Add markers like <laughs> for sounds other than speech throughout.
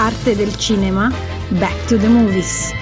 Arte del cinema, Back to the Movies.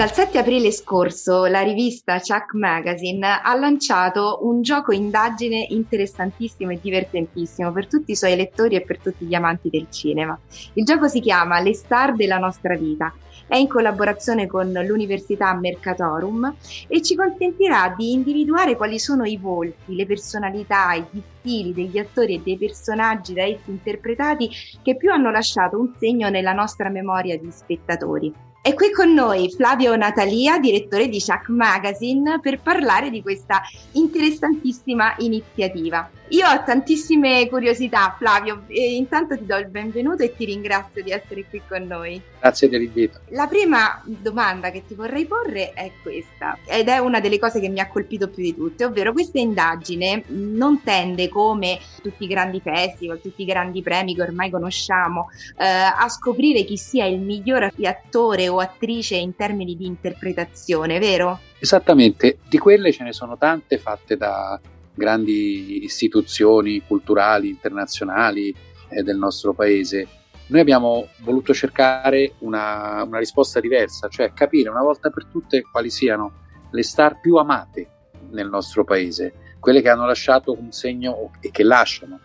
Dal 7 aprile scorso la rivista Chuck Magazine ha lanciato un gioco indagine interessantissimo e divertentissimo per tutti i suoi lettori e per tutti gli amanti del cinema. Il gioco si chiama Le star della nostra vita, è in collaborazione con l'Università Mercatorum e ci consentirà di individuare quali sono i volti, le personalità, gli stili degli attori e dei personaggi da essi interpretati che più hanno lasciato un segno nella nostra memoria di spettatori. È qui con noi Flavio Natalia, direttore di Chuck Magazine, per parlare di questa interessantissima iniziativa. Io ho tantissime curiosità, Flavio, e intanto ti do il benvenuto e ti ringrazio di essere qui con noi. Grazie dell'invito. La prima domanda che ti vorrei porre è questa, ed è una delle cose che mi ha colpito più di tutte, ovvero questa indagine non tende, come tutti i grandi festival, tutti i grandi premi che ormai conosciamo, eh, a scoprire chi sia il miglior attore o attrice in termini di interpretazione, vero? Esattamente, di quelle ce ne sono tante fatte da grandi istituzioni culturali internazionali eh, del nostro paese. Noi abbiamo voluto cercare una, una risposta diversa, cioè capire una volta per tutte quali siano le star più amate nel nostro paese, quelle che hanno lasciato un segno e che lasciano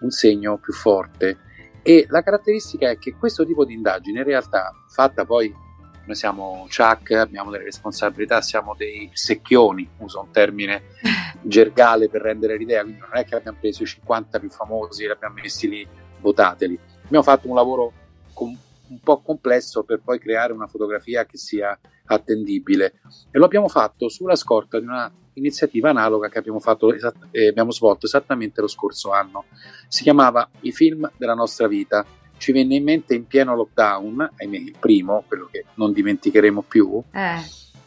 un segno più forte. E la caratteristica è che questo tipo di indagine in realtà fatta poi noi siamo Chuck, abbiamo delle responsabilità, siamo dei secchioni, uso un termine <laughs> gergale per rendere l'idea, quindi non è che abbiamo preso i 50 più famosi e li abbiamo messi lì, votateli. Abbiamo fatto un lavoro com- un po' complesso per poi creare una fotografia che sia attendibile e lo abbiamo fatto sulla scorta di una iniziativa analoga che abbiamo, esatt- eh, abbiamo svolto esattamente lo scorso anno. Si chiamava I film della nostra vita ci venne in mente in pieno lockdown, ahimè il primo, quello che non dimenticheremo più, eh.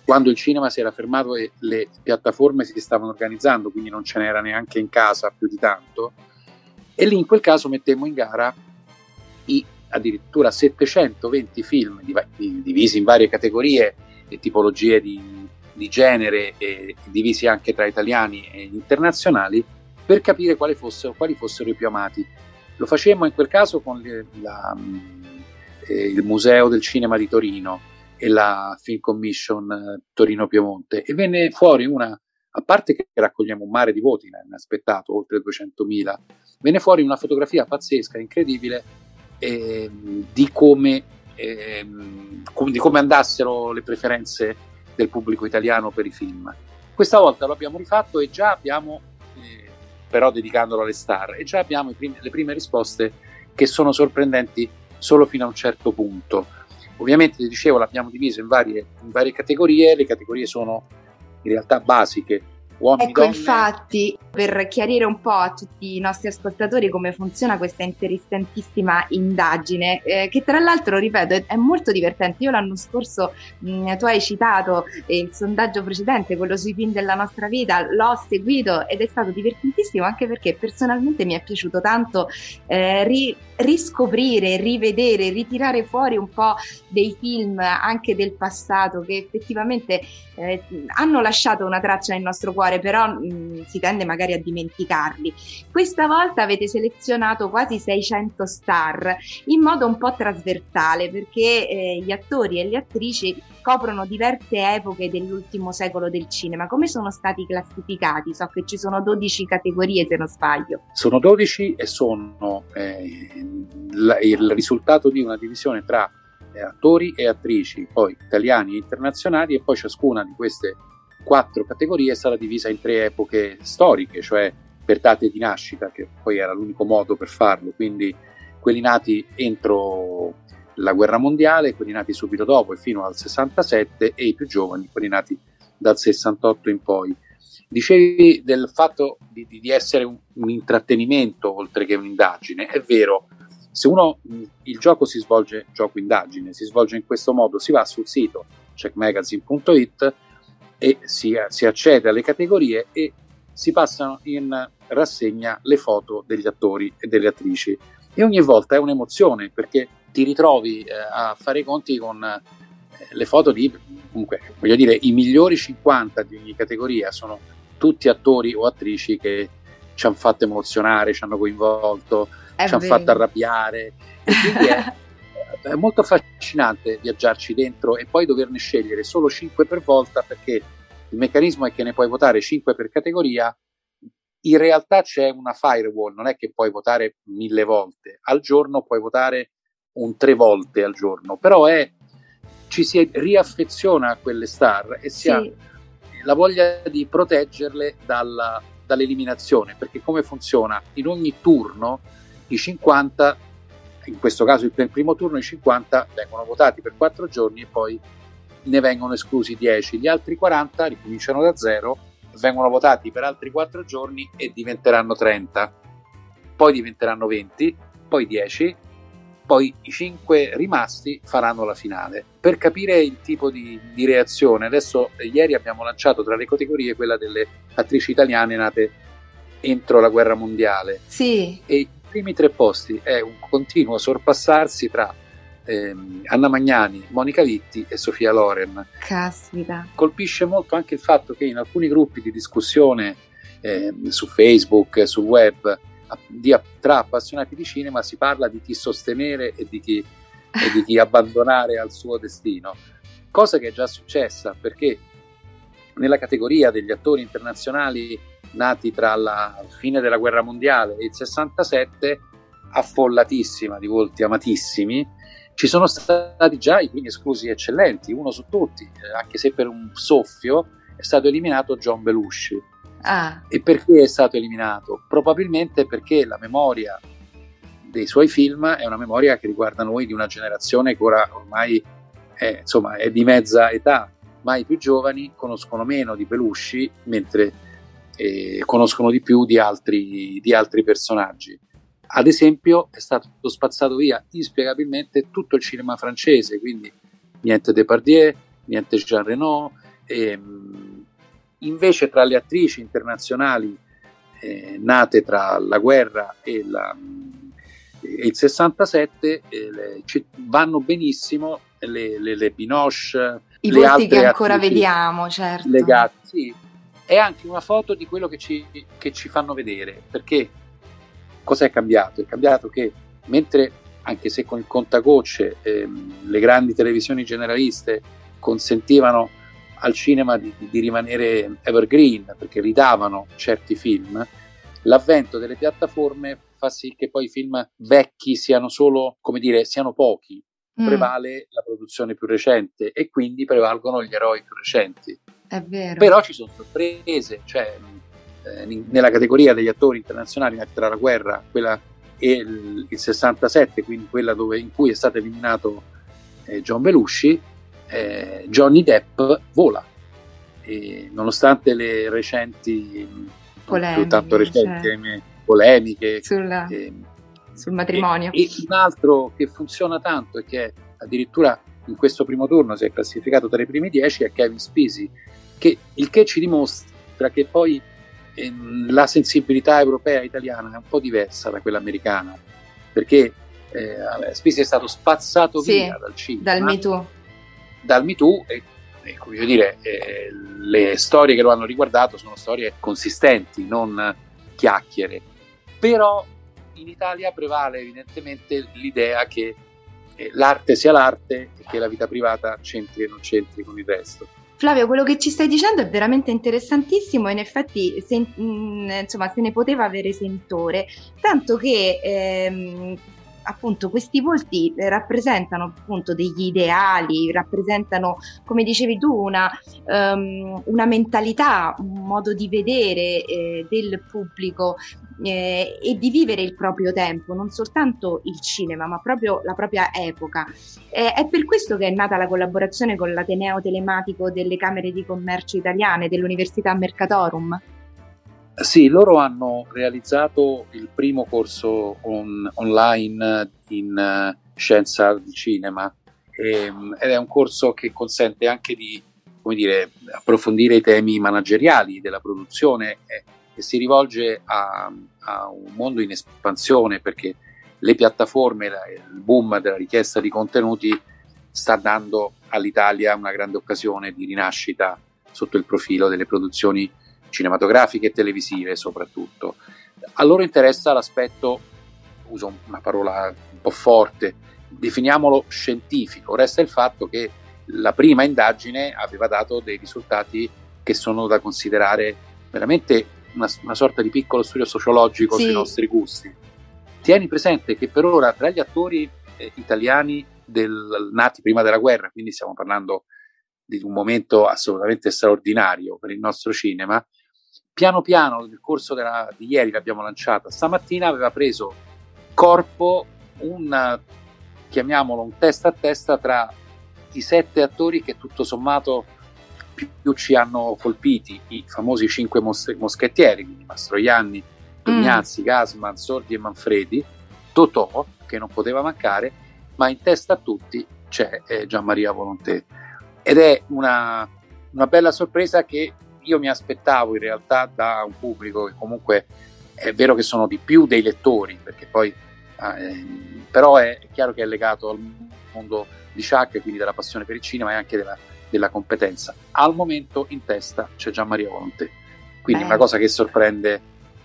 quando il cinema si era fermato e le piattaforme si stavano organizzando, quindi non ce n'era neanche in casa più di tanto, e lì in quel caso mettemmo in gara i addirittura 720 film divisi in varie categorie e tipologie di, di genere divisi anche tra italiani e internazionali per capire quali fossero, quali fossero i più amati lo facemmo in quel caso con le, la, eh, il Museo del Cinema di Torino e la Film Commission eh, Torino Piemonte e venne fuori una, a parte che raccogliamo un mare di voti inaspettato, oltre 200.000, venne fuori una fotografia pazzesca, incredibile, eh, di, come, eh, di come andassero le preferenze del pubblico italiano per i film. Questa volta lo abbiamo rifatto e già abbiamo però dedicandolo alle star. E già abbiamo primi, le prime risposte che sono sorprendenti solo fino a un certo punto. Ovviamente, dicevo, l'abbiamo diviso in varie, in varie categorie, le categorie sono in realtà basiche, uomini ecco, donne. infatti, per chiarire un po' a tutti i nostri ascoltatori come funziona questa interessantissima indagine, eh, che tra l'altro, ripeto, è, è, molto divertente. Io l'anno scorso, mh, mm, tu hai citato eh, il sondaggio precedente, quello sui film della nostra vita, l'ho seguito ed è stato divertentissimo anche perché personalmente mi è piaciuto tanto eh, ri- riscoprire, rivedere, ritirare fuori un po' dei film anche del passato che effettivamente eh, hanno lasciato una traccia nel nostro cuore, però mh, mm, si tende magari a dimenticarli. Questa volta avete selezionato quasi 600 star in modo un po' trasversale perché eh, gli attori e le attrici coprono diverse epoche dell'ultimo secolo del cinema. Come sono stati classificati? So che ci sono 12 categorie se non sbaglio. Sono 12 e sono eh, il risultato di una divisione tra eh, attori e attrici, poi italiani e internazionali, e poi ciascuna di queste quattro categorie sarà divisa in tre epoche storiche, cioè per date di nascita, che poi era l'unico modo per farlo, quindi quelli nati entro la guerra mondiale, quelli nati subito dopo e fino al 67 e i più giovani, quelli nati dal 68 in poi. Dicevi del fatto di, di essere un, un, intrattenimento oltre che un'indagine, è vero, se uno il gioco si svolge, gioco indagine, si svolge in questo modo, si va sul sito checkmagazine.it e si, si accede alle categorie e si passano in rassegna le foto degli attori e delle attrici e ogni volta è un'emozione perché ti ritrovi eh, a fare i conti con eh, le foto di comunque voglio dire i migliori 50 di ogni categoria sono tutti attori o attrici che ci hanno fatto emozionare, ci hanno coinvolto, è ci hanno fatto arrabbiare. E quindi è, <laughs> è molto affascinante viaggiarci dentro e poi doverne scegliere solo 5 per volta perché il meccanismo è che ne puoi votare 5 per categoria. In realtà c'è una firewall, non è che puoi votare mille volte al giorno, puoi votare un tre volte al giorno, però è, ci si riaffeziona a quelle star e si sì. ha la voglia di proteggerle dalla, dall'eliminazione, perché come funziona? In ogni turno i 50, in questo caso il primo turno i 50 vengono votati per 4 giorni e poi ne vengono esclusi 10, gli altri 40 ricominciano da zero, vengono votati per altri 4 giorni e diventeranno 30, poi diventeranno 20, poi 10 poi i cinque rimasti faranno la finale. Per capire il tipo di, di, reazione, adesso eh, ieri abbiamo lanciato tra le categorie quella delle attrici italiane nate entro la guerra mondiale. Sì. E primi tre posti è un continuo sorpassarsi tra ehm, Anna Magnani, Monica Vitti e Sofia Loren. Caspita. Colpisce molto anche il fatto che in alcuni gruppi di discussione eh, su Facebook, sul web, di, tra appassionati di cinema si parla di chi sostenere e di chi, e di chi abbandonare al suo destino, cosa che è già successa perché nella categoria degli attori internazionali nati tra la fine della guerra mondiale e il 67, affollatissima di volti amatissimi, ci sono stati già i primi esclusi eccellenti, uno su tutti, eh, anche se per un soffio è stato eliminato John Belushi Ah. E perché è stato eliminato? Probabilmente perché la memoria dei suoi film è una memoria che riguarda noi di una generazione che ora ormai è, insomma, è di mezza età, ma i più giovani conoscono meno di Belushi, mentre eh, conoscono di più di altri, di altri personaggi. Ad esempio, è stato spazzato via inspiegabilmente tutto il cinema francese, quindi niente Depardieu, niente Jean Reno, ehm, Invece tra le attrici internazionali eh, nate tra la guerra e, la, e il 67 eh, le, vanno benissimo le, le, le Binoche, i volti che ancora vediamo, certo. Legati, sì. È anche una foto di quello che ci, che ci fanno vedere, perché cos'è cambiato? È cambiato che mentre, anche se con il contagocce, ehm, le grandi televisioni generaliste consentivano al cinema di, di rimanere evergreen perché ridavano certi film, l'avvento delle piattaforme fa sì che poi i film vecchi siano solo, come dire, siano pochi. Mm. Prevale la produzione più recente e quindi prevalgono gli eroi più recenti. È vero. Però ci sono sorprese, cioè eh, nella categoria degli attori internazionali tra la guerra, quella e il, il 67, quindi quella dove, in cui è stato eliminato eh, John Belushi, eh, Johnny Depp vola. E nonostante le recenti, polemiche, tanto recenti cioè. polemiche Sulla, eh, sul matrimonio. E, e, un altro che funziona tanto e che addirittura in questo primo turno si è classificato tra i primi dieci è Kevin Spisi, che, il che ci dimostra che poi ehm, la sensibilità europea italiana è un po' diversa da quella americana, perché eh, Spisi è stato spazzato sì, via dal cinema. Dal Me Too dal MeToo e, e voglio dire, eh, le storie che lo hanno riguardato sono storie consistenti, non chiacchiere. Però in Italia prevale evidentemente l'idea che eh, l'arte sia l'arte e che la vita privata c'entri e non c'entri con il resto. Flavio, quello che ci stai dicendo è veramente interessantissimo in effetti se, mm, insomma, se ne poteva avere sentore, tanto che ehm, appunto questi volti rappresentano appunto degli ideali, rappresentano, come dicevi tu, una, um, una mentalità, un modo di vedere eh, del pubblico eh, e di vivere il proprio tempo, non soltanto il cinema, ma proprio la propria epoca. Eh, è per questo che è nata la collaborazione con l'Ateneo Telematico delle Camere di Commercio Italiane dell'Università Mercatorum. Sì, loro hanno realizzato il primo corso on, online in uh, scienza del cinema. E, ehm, ed è un corso che consente anche di dire, approfondire i temi manageriali della produzione e, e si rivolge a, a, un mondo in espansione perché le piattaforme, il boom della richiesta di contenuti sta dando all'Italia una grande occasione di rinascita sotto il profilo delle produzioni cinematografiche e televisive soprattutto. a loro interessa l'aspetto, uso una parola un po' forte, definiamolo scientifico, resta il fatto che la prima indagine aveva dato dei risultati che sono da considerare veramente una, una sorta di piccolo studio sociologico sì. sui nostri gusti. Tieni presente che per ora tra gli attori eh, italiani del, nati prima della guerra, quindi stiamo parlando di un momento assolutamente straordinario per il nostro cinema, piano piano nel corso della, di ieri l'abbiamo lanciata, stamattina aveva preso corpo un, chiamiamolo un testa a testa tra i sette attori che tutto sommato più, più ci hanno colpiti, i famosi cinque mos- moschettieri, quindi Mastroianni, Tognazzi, mm. Gasman, Sordi e Manfredi, Totò, che non poteva mancare, ma in testa a tutti c'è eh, Gianmaria Volontè. Ed è una, una bella sorpresa che io mi aspettavo in realtà da un pubblico che comunque è vero che sono di più dei lettori, perché poi eh, però è chiaro che è legato al mondo di Sciacca, quindi della passione per il cinema e anche della, della competenza. Al momento in testa c'è Gianmaria Volonté, quindi Beh. una cosa che sorprende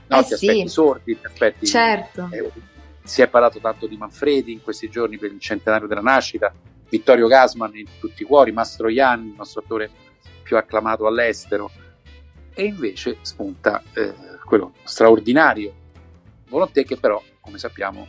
no, eh ti aspetti sì. sordi, ti aspetti... Certo. Eh, si è parlato tanto di Manfredi in questi giorni per il centenario della nascita, Vittorio Gasman in tutti i cuori, Mastroianni, il nostro attore più acclamato all'estero, e invece spunta eh, quello straordinario Volonté che però, come sappiamo,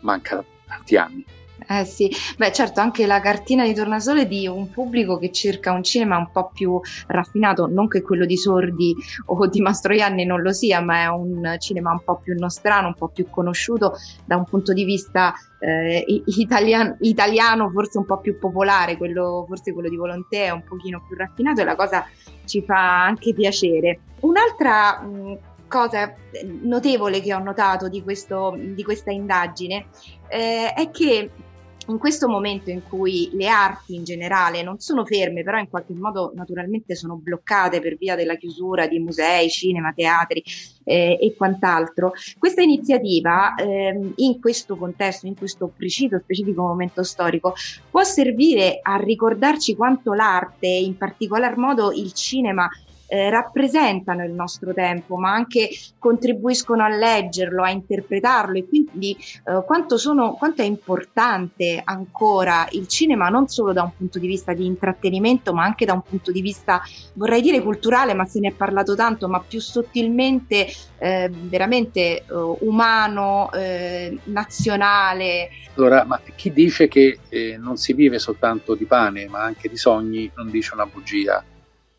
manca da tanti anni. Eh sì, beh certo anche la cartina di tornasole di un pubblico che cerca un cinema un po' più raffinato, non che quello di Sordi o di Mastroianni non lo sia, ma è un cinema un po' più nostrano, un po' più conosciuto da un punto di vista eh, italiano, italiano, forse un po' più popolare, quello, forse quello di Volontè è un pochino più raffinato e la cosa ci fa anche piacere. Un'altra mh, cosa notevole che ho notato di, questo, di questa indagine eh, è che in questo momento in cui le arti in generale non sono ferme, però in qualche modo naturalmente sono bloccate per via della chiusura di musei, cinema, teatri eh, e quant'altro, questa iniziativa eh, in questo contesto, in questo preciso, specifico momento storico, può servire a ricordarci quanto l'arte, in particolar modo il cinema, eh, rappresentano il nostro tempo, ma anche contribuiscono a leggerlo, a interpretarlo e quindi eh, quanto, sono, quanto è importante ancora il cinema non solo da un punto di vista di intrattenimento, ma anche da un punto di vista, vorrei dire culturale, ma se ne è parlato tanto, ma più sottilmente eh, veramente eh, umano, eh, nazionale. Allora, ma chi dice che non si vive soltanto di pane, ma anche di sogni, non dice una bugia.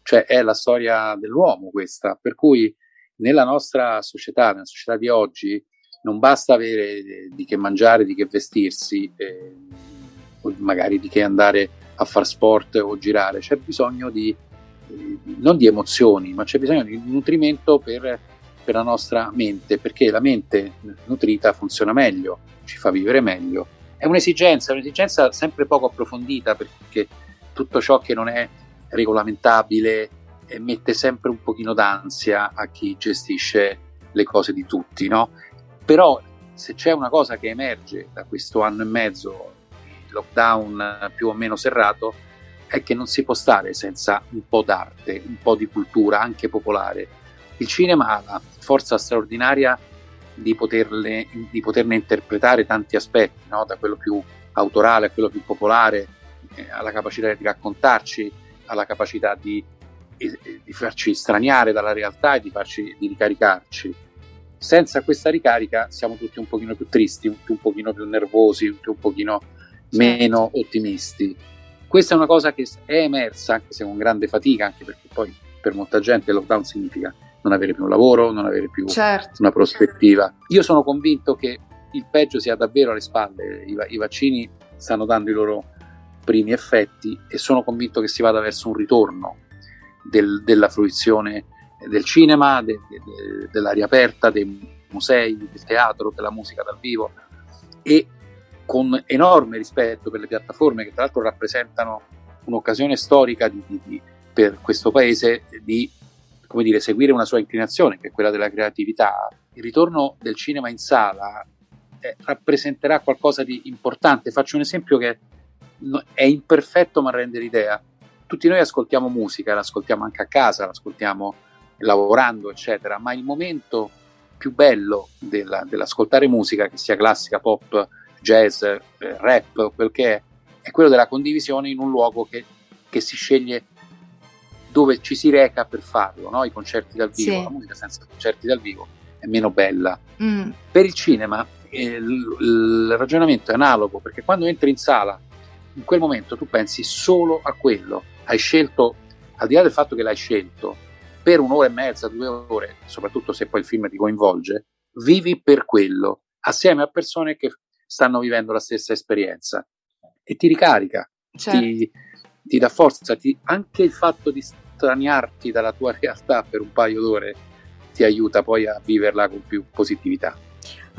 Cioè è la storia dell'uomo questa, per cui nella nostra società, nella società di oggi, non basta avere di che mangiare, di che vestirsi, eh, magari di che andare a far sport o girare, c'è bisogno di, eh, non di emozioni, ma c'è bisogno di nutrimento per, per la nostra mente, perché la mente nutrita funziona meglio, ci fa vivere meglio. È un'esigenza, un'esigenza sempre poco approfondita perché tutto ciò che non è regolamentabile e mette sempre un pochino d'ansia a chi gestisce le cose di tutti, no? Però se c'è una cosa che emerge da questo anno e mezzo di lockdown più o meno serrato è che non si può stare senza un po' d'arte, un po' di cultura, anche popolare. Il cinema ha la forza straordinaria di, poterle, di poterne interpretare tanti aspetti, no? da quello più autorale a quello più popolare, eh, alla capacità di raccontarci ha la capacità di, di farci straniare dalla realtà e di, farci, di ricaricarci. Senza questa ricarica siamo tutti un pochino più tristi, un, pochino più nervosi, un, un pochino meno ottimisti. Questa è una cosa che è emersa, anche se con grande fatica, anche perché poi per molta gente il lockdown significa non avere più un lavoro, non avere più certo. una prospettiva. Io sono convinto che il peggio sia davvero alle spalle, I, i vaccini stanno dando i loro primi effetti e sono convinto che si vada verso un ritorno del, della fruizione del cinema, de, de, dell'aria aperta, dei musei, del teatro, della musica dal vivo e con enorme rispetto per le piattaforme che tra l'altro rappresentano un'occasione storica di, di, di, per questo paese di dire, seguire una sua inclinazione, che è quella della creatività. Il ritorno del cinema in sala eh, rappresenterà qualcosa di importante. Faccio un esempio che è imperfetto ma rende l'idea. Tutti noi ascoltiamo musica, l'ascoltiamo anche a casa, l'ascoltiamo lavorando, eccetera, ma il momento più bello della, dell'ascoltare musica, che sia classica, pop, jazz, eh, rap, quel che è, è quello della condivisione in un luogo che, che si sceglie dove ci si reca per farlo, no? i concerti dal vivo, sì. la musica senza concerti dal vivo è meno bella. Mm. Per il cinema eh, il, il ragionamento è analogo perché quando entri in sala, in quel momento tu pensi solo a quello, hai scelto, al di là del fatto che l'hai scelto, per un'ora e mezza, due ore, soprattutto se poi il film ti coinvolge, vivi per quello, assieme a persone che stanno vivendo la stessa esperienza e ti ricarica, certo. ti, ti, dà forza, ti, anche il fatto di straniarti dalla tua <laughs> realtà per un paio d'ore ti aiuta poi a viverla con più positività.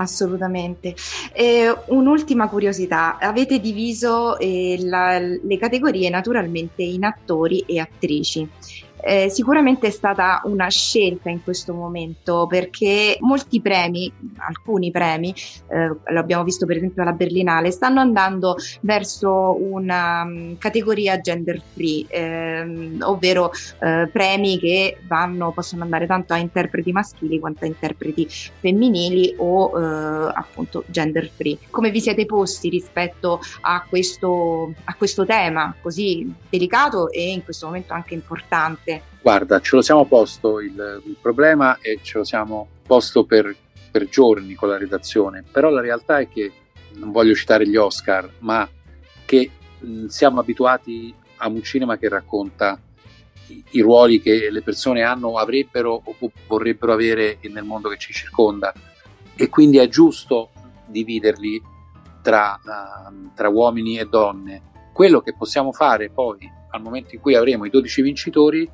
Assolutamente. Eh, un'ultima curiosità, avete diviso eh, la, le categorie naturalmente in attori e attrici. Eh, sicuramente è stata una scelta in questo momento perché molti premi, alcuni premi, eh, l'abbiamo visto per esempio alla Berlinale, stanno andando verso una um, categoria gender free, ehm, ovvero eh, premi che vanno, possono andare tanto a interpreti maschili quanto a interpreti femminili o eh, appunto gender free. Come vi siete posti rispetto a questo, a questo tema così delicato e in questo momento anche importante? Guarda, ce lo siamo posto il, il problema e ce lo siamo posto per, per giorni con la redazione, però la realtà è che, non voglio citare gli Oscar, ma che mh, siamo abituati a un cinema che racconta i, i ruoli che le persone hanno, avrebbero o vorrebbero avere nel mondo che ci circonda e quindi è giusto dividerli tra, uh, tra uomini e donne. Quello che possiamo fare poi al momento in cui avremo i 12 vincitori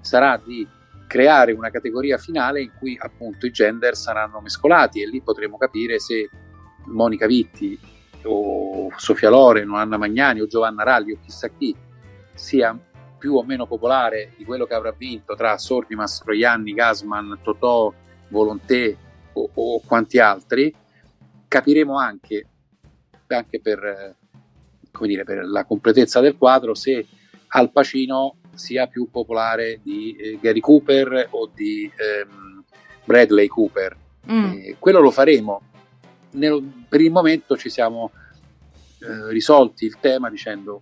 sarà di creare una categoria finale in cui appunto i gender saranno mescolati e lì potremo capire se Monica Vitti o Sofia Loren o Anna Magnani o Giovanna Ralli o chissà chi sia più o meno popolare di quello che avrà vinto tra Sordi, Mastroianni, Gasman, Totò, Volonté o, o quanti altri, capiremo anche, anche per, dire, per la completezza del quadro se al Pacino sia più popolare di eh, Gary Cooper o di ehm, Bradley Cooper. Mm. Eh, quello lo faremo. Nel, per il momento ci siamo eh, risolti il tema dicendo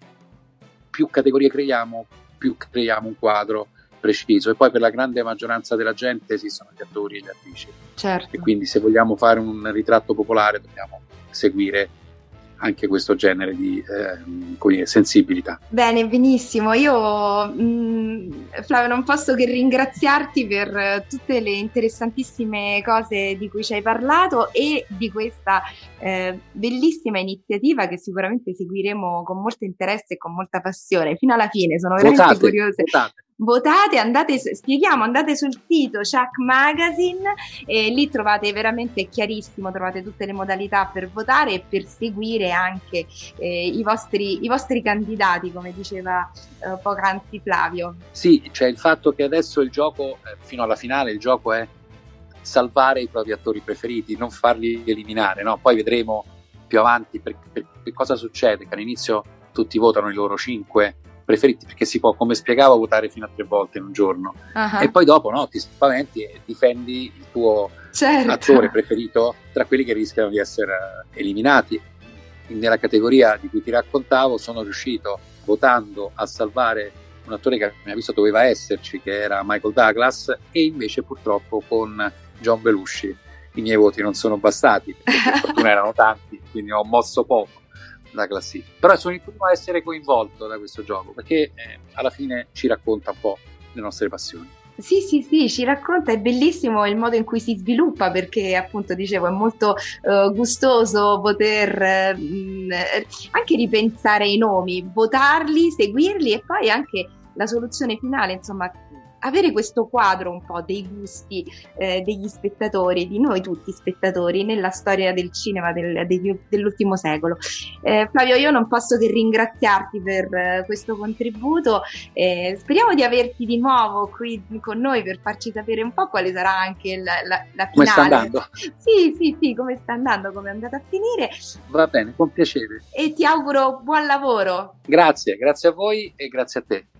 più categorie creiamo, più creiamo un quadro preciso e poi per la grande maggioranza della gente esistono gli attori e gli attrici. Certo. E quindi se vogliamo fare un ritratto popolare dobbiamo seguire anche questo genere di eh, sensibilità. Bene, benissimo. Io, mh, mm, Flavio, non posso che ringraziarti per tutte le interessantissime cose di cui ci hai parlato e di questa eh, bellissima iniziativa che sicuramente seguiremo con molto interesse e con molta passione fino alla fine. Sono veramente votate, curiosa. Votate votate, andate, spieghiamo, andate sul sito Chuck Magazine e lì trovate veramente chiarissimo, trovate tutte le modalità per votare e per seguire anche eh, i, vostri, i, vostri, candidati, come diceva eh, poc'anzi Flavio. Sì, c'è il fatto che adesso il gioco, eh, fino alla finale, il gioco è salvare i propri attori preferiti, non farli eliminare, no? poi vedremo più avanti per, per, per cosa succede, che all'inizio tutti votano i loro cinque preferiti perché si può, come spiegavo, votare fino a tre volte in un giorno uh-huh. e poi dopo no, ti spaventi e difendi il tuo certo. attore preferito tra quelli che rischiano di essere eliminati. Nella categoria di cui ti raccontavo sono riuscito votando a salvare un attore che a mia vista doveva esserci, che era Michael Douglas, e invece purtroppo con John Belushi i miei voti non sono bastati, perché per <laughs> erano tanti, quindi ho mosso poco la classifica. Però sono il primo a essere coinvolto da questo gioco perché eh, alla fine ci racconta un po' le nostre passioni. Sì, sì, sì, ci racconta, è bellissimo il modo in cui si sviluppa perché appunto dicevo è molto uh, gustoso poter uh, anche ripensare i nomi, votarli, seguirli e poi anche la soluzione finale, insomma avere questo quadro un po' dei gusti eh, degli spettatori, di noi tutti spettatori, nella storia del cinema del, del, dell'ultimo secolo. Eh, Flavio, io non posso che ringraziarti per eh, questo contributo. speriamo di averti di nuovo qui con noi per farci sapere un po' quale sarà anche la, la, la finale. Come sta andando? Sì, sì, sì, come sta andando, come è andata a finire. Va bene, con piacere. E ti auguro buon lavoro. Grazie, grazie a voi e grazie a te.